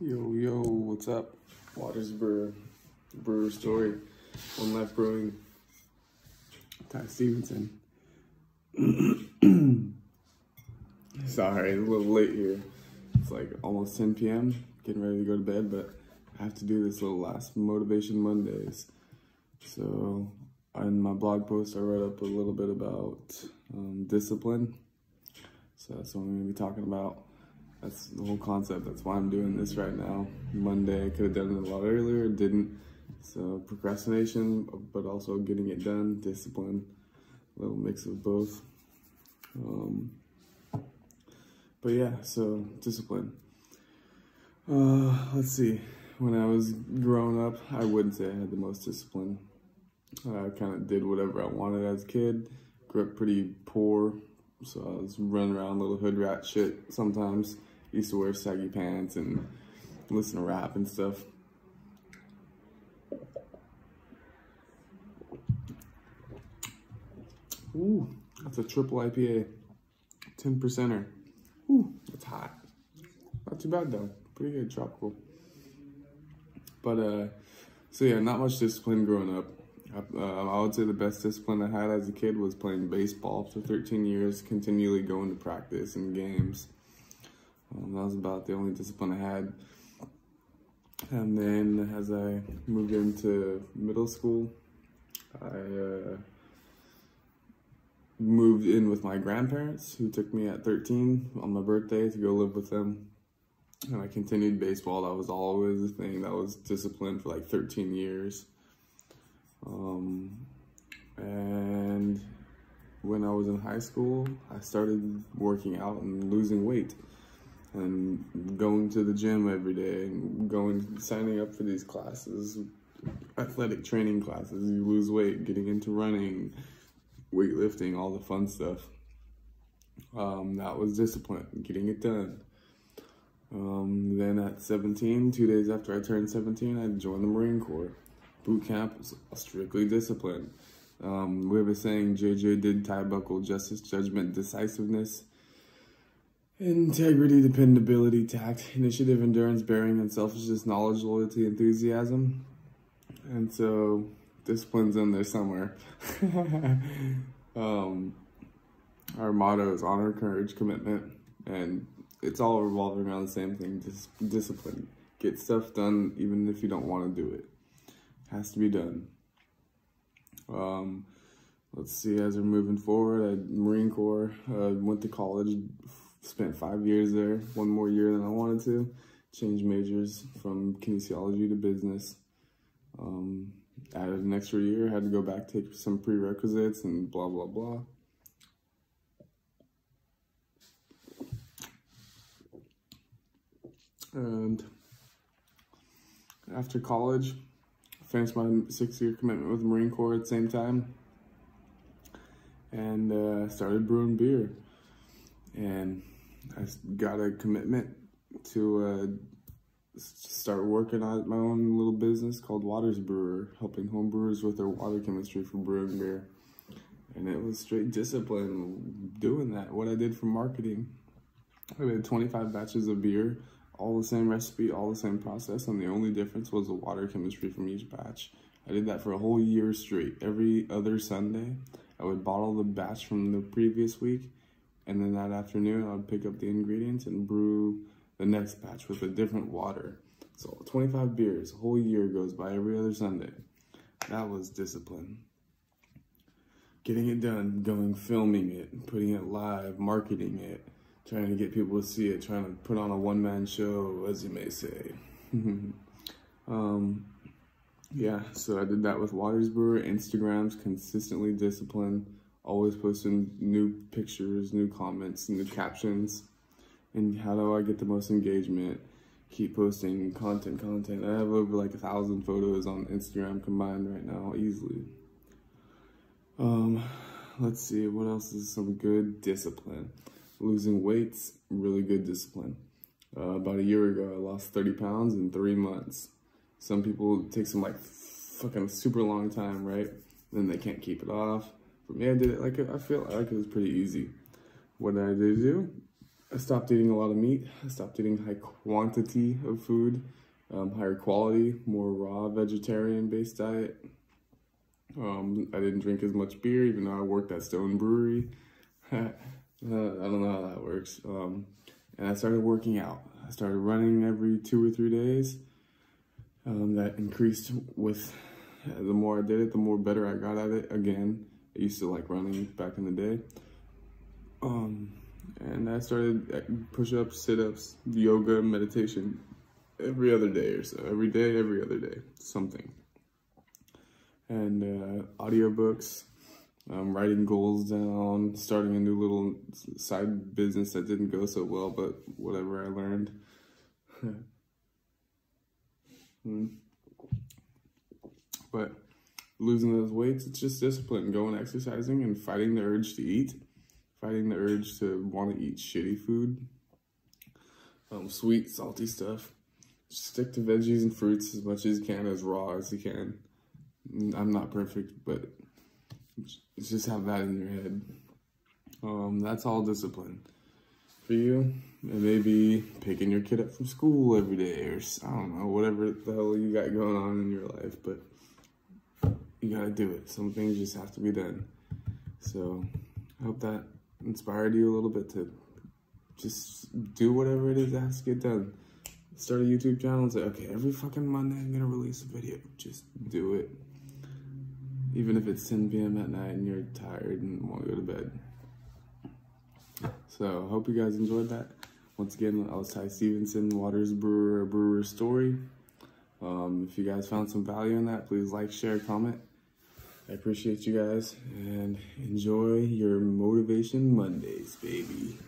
Yo, yo, what's up? Waters Brewer, Brewer Story, One Life Brewing, Ty Stevenson. Sorry, a little late here. It's like almost 10 p.m., getting ready to go to bed, but I have to do this little last Motivation Mondays. So, in my blog post, I wrote up a little bit about um, discipline. So, that's what I'm going to be talking about. That's the whole concept. That's why I'm doing this right now. Monday, I could have done it a lot earlier, didn't. So procrastination, but also getting it done, discipline, a little mix of both. Um, but yeah, so discipline. Uh, let's see. When I was growing up, I wouldn't say I had the most discipline. I kind of did whatever I wanted as a kid. Grew up pretty poor, so I was running around little hood rat shit sometimes used to wear saggy pants and listen to rap and stuff. Ooh, that's a triple IPA. 10 percenter. Ooh, that's hot. Not too bad though. Pretty good, tropical. But uh, so yeah, not much discipline growing up. Uh, I would say the best discipline I had as a kid was playing baseball for 13 years, continually going to practice and games. Um, that was about the only discipline I had. And then as I moved into middle school, I uh, moved in with my grandparents who took me at 13 on my birthday to go live with them. And I continued baseball. That was always a thing. That was disciplined for like 13 years. Um, and when I was in high school, I started working out and losing weight and going to the gym every day and going signing up for these classes athletic training classes. You lose weight getting into running weightlifting all the fun stuff. Um, that was discipline getting it done. Um, then at 17 two days after i turned 17 i joined the marine corps. Boot camp was strictly discipline. Um, we have a saying jj did tie buckle justice judgment decisiveness Integrity, dependability, tact, initiative, endurance, bearing, unselfishness, knowledge, loyalty, enthusiasm. And so discipline's in there somewhere. um, our motto is honor, courage, commitment, and it's all revolving around the same thing, dis discipline. Get stuff done even if you don't want to do it. Has to be done. Um, let's see, as we're moving forward, I Marine Corps, uh, went to college Spent five years there, one more year than I wanted to. Changed majors from kinesiology to business. Um, added an extra year, had to go back, take some prerequisites and blah, blah, blah. And after college, finished my six-year commitment with the Marine Corps at the same time. And uh, started brewing beer. And I got a commitment to uh, start working on my own little business called Waters Brewer, helping home brewers with their water chemistry for brewing beer. And it was straight discipline doing that, what I did for marketing. I made 25 batches of beer, all the same recipe, all the same process, and the only difference was the water chemistry from each batch. I did that for a whole year straight. Every other Sunday, I would bottle the batch from the previous week and then that afternoon, I'd pick up the ingredients and brew the next batch with a different water. So 25 beers, a whole year goes by every other Sunday. That was discipline. Getting it done, going filming it, putting it live, marketing it, trying to get people to see it, trying to put on a one-man show, as you may say. um, yeah, so I did that with Waters Brewer, Instagrams, consistently disciplined always posting new pictures, new comments, new captions. And how do I get the most engagement? Keep posting content, content. I have over like a thousand photos on Instagram combined right now, easily. Um, let's see, what else is some good discipline? Losing weights, really good discipline. Uh, about a year ago, I lost 30 pounds in three months. Some people take some like fucking super long time, right? Then they can't keep it off. For me, I did it like, I feel like it was pretty easy. What did I do? I stopped eating a lot of meat. I stopped eating high quantity of food, um, higher quality, more raw vegetarian based diet. Um, I didn't drink as much beer, even though I worked at Stone Brewery. uh, I don't know how that works. Um, and I started working out. I started running every two or three days. Um, that increased with the more I did it, the more better I got at it. Again, I used to like running back in the day. Um, and I started push-ups, sit-ups, yoga, meditation every other day or so. Every day, every other day, something. And uh, audiobooks, um, writing goals down, starting a new little side business that didn't go so well, but whatever I learned. hmm. But losing those weights, it's just discipline, going exercising and fighting the urge to eat fighting the urge to want to eat shitty food, um, sweet, salty stuff. Just stick to veggies and fruits as much as you can, as raw as you can. I'm not perfect, but just have that in your head. Um, that's all discipline. For you, it may be picking your kid up from school every day, or I don't know, whatever the hell you got going on in your life, but gotta do it. Some things just have to be done. So, I hope that inspired you a little bit to just do whatever it is that has to get done. Start a YouTube channel and say, okay, every fucking Monday I'm gonna release a video. Just do it. Even if it's 10 p.m. at night and you're tired and want to go to bed. So, hope you guys enjoyed that. Once again, I was Ty Stevenson, Waters Brewer, Brewer Story. Um, if you guys found some value in that, please like, share, comment. I appreciate you guys and enjoy your Motivation Mondays, baby.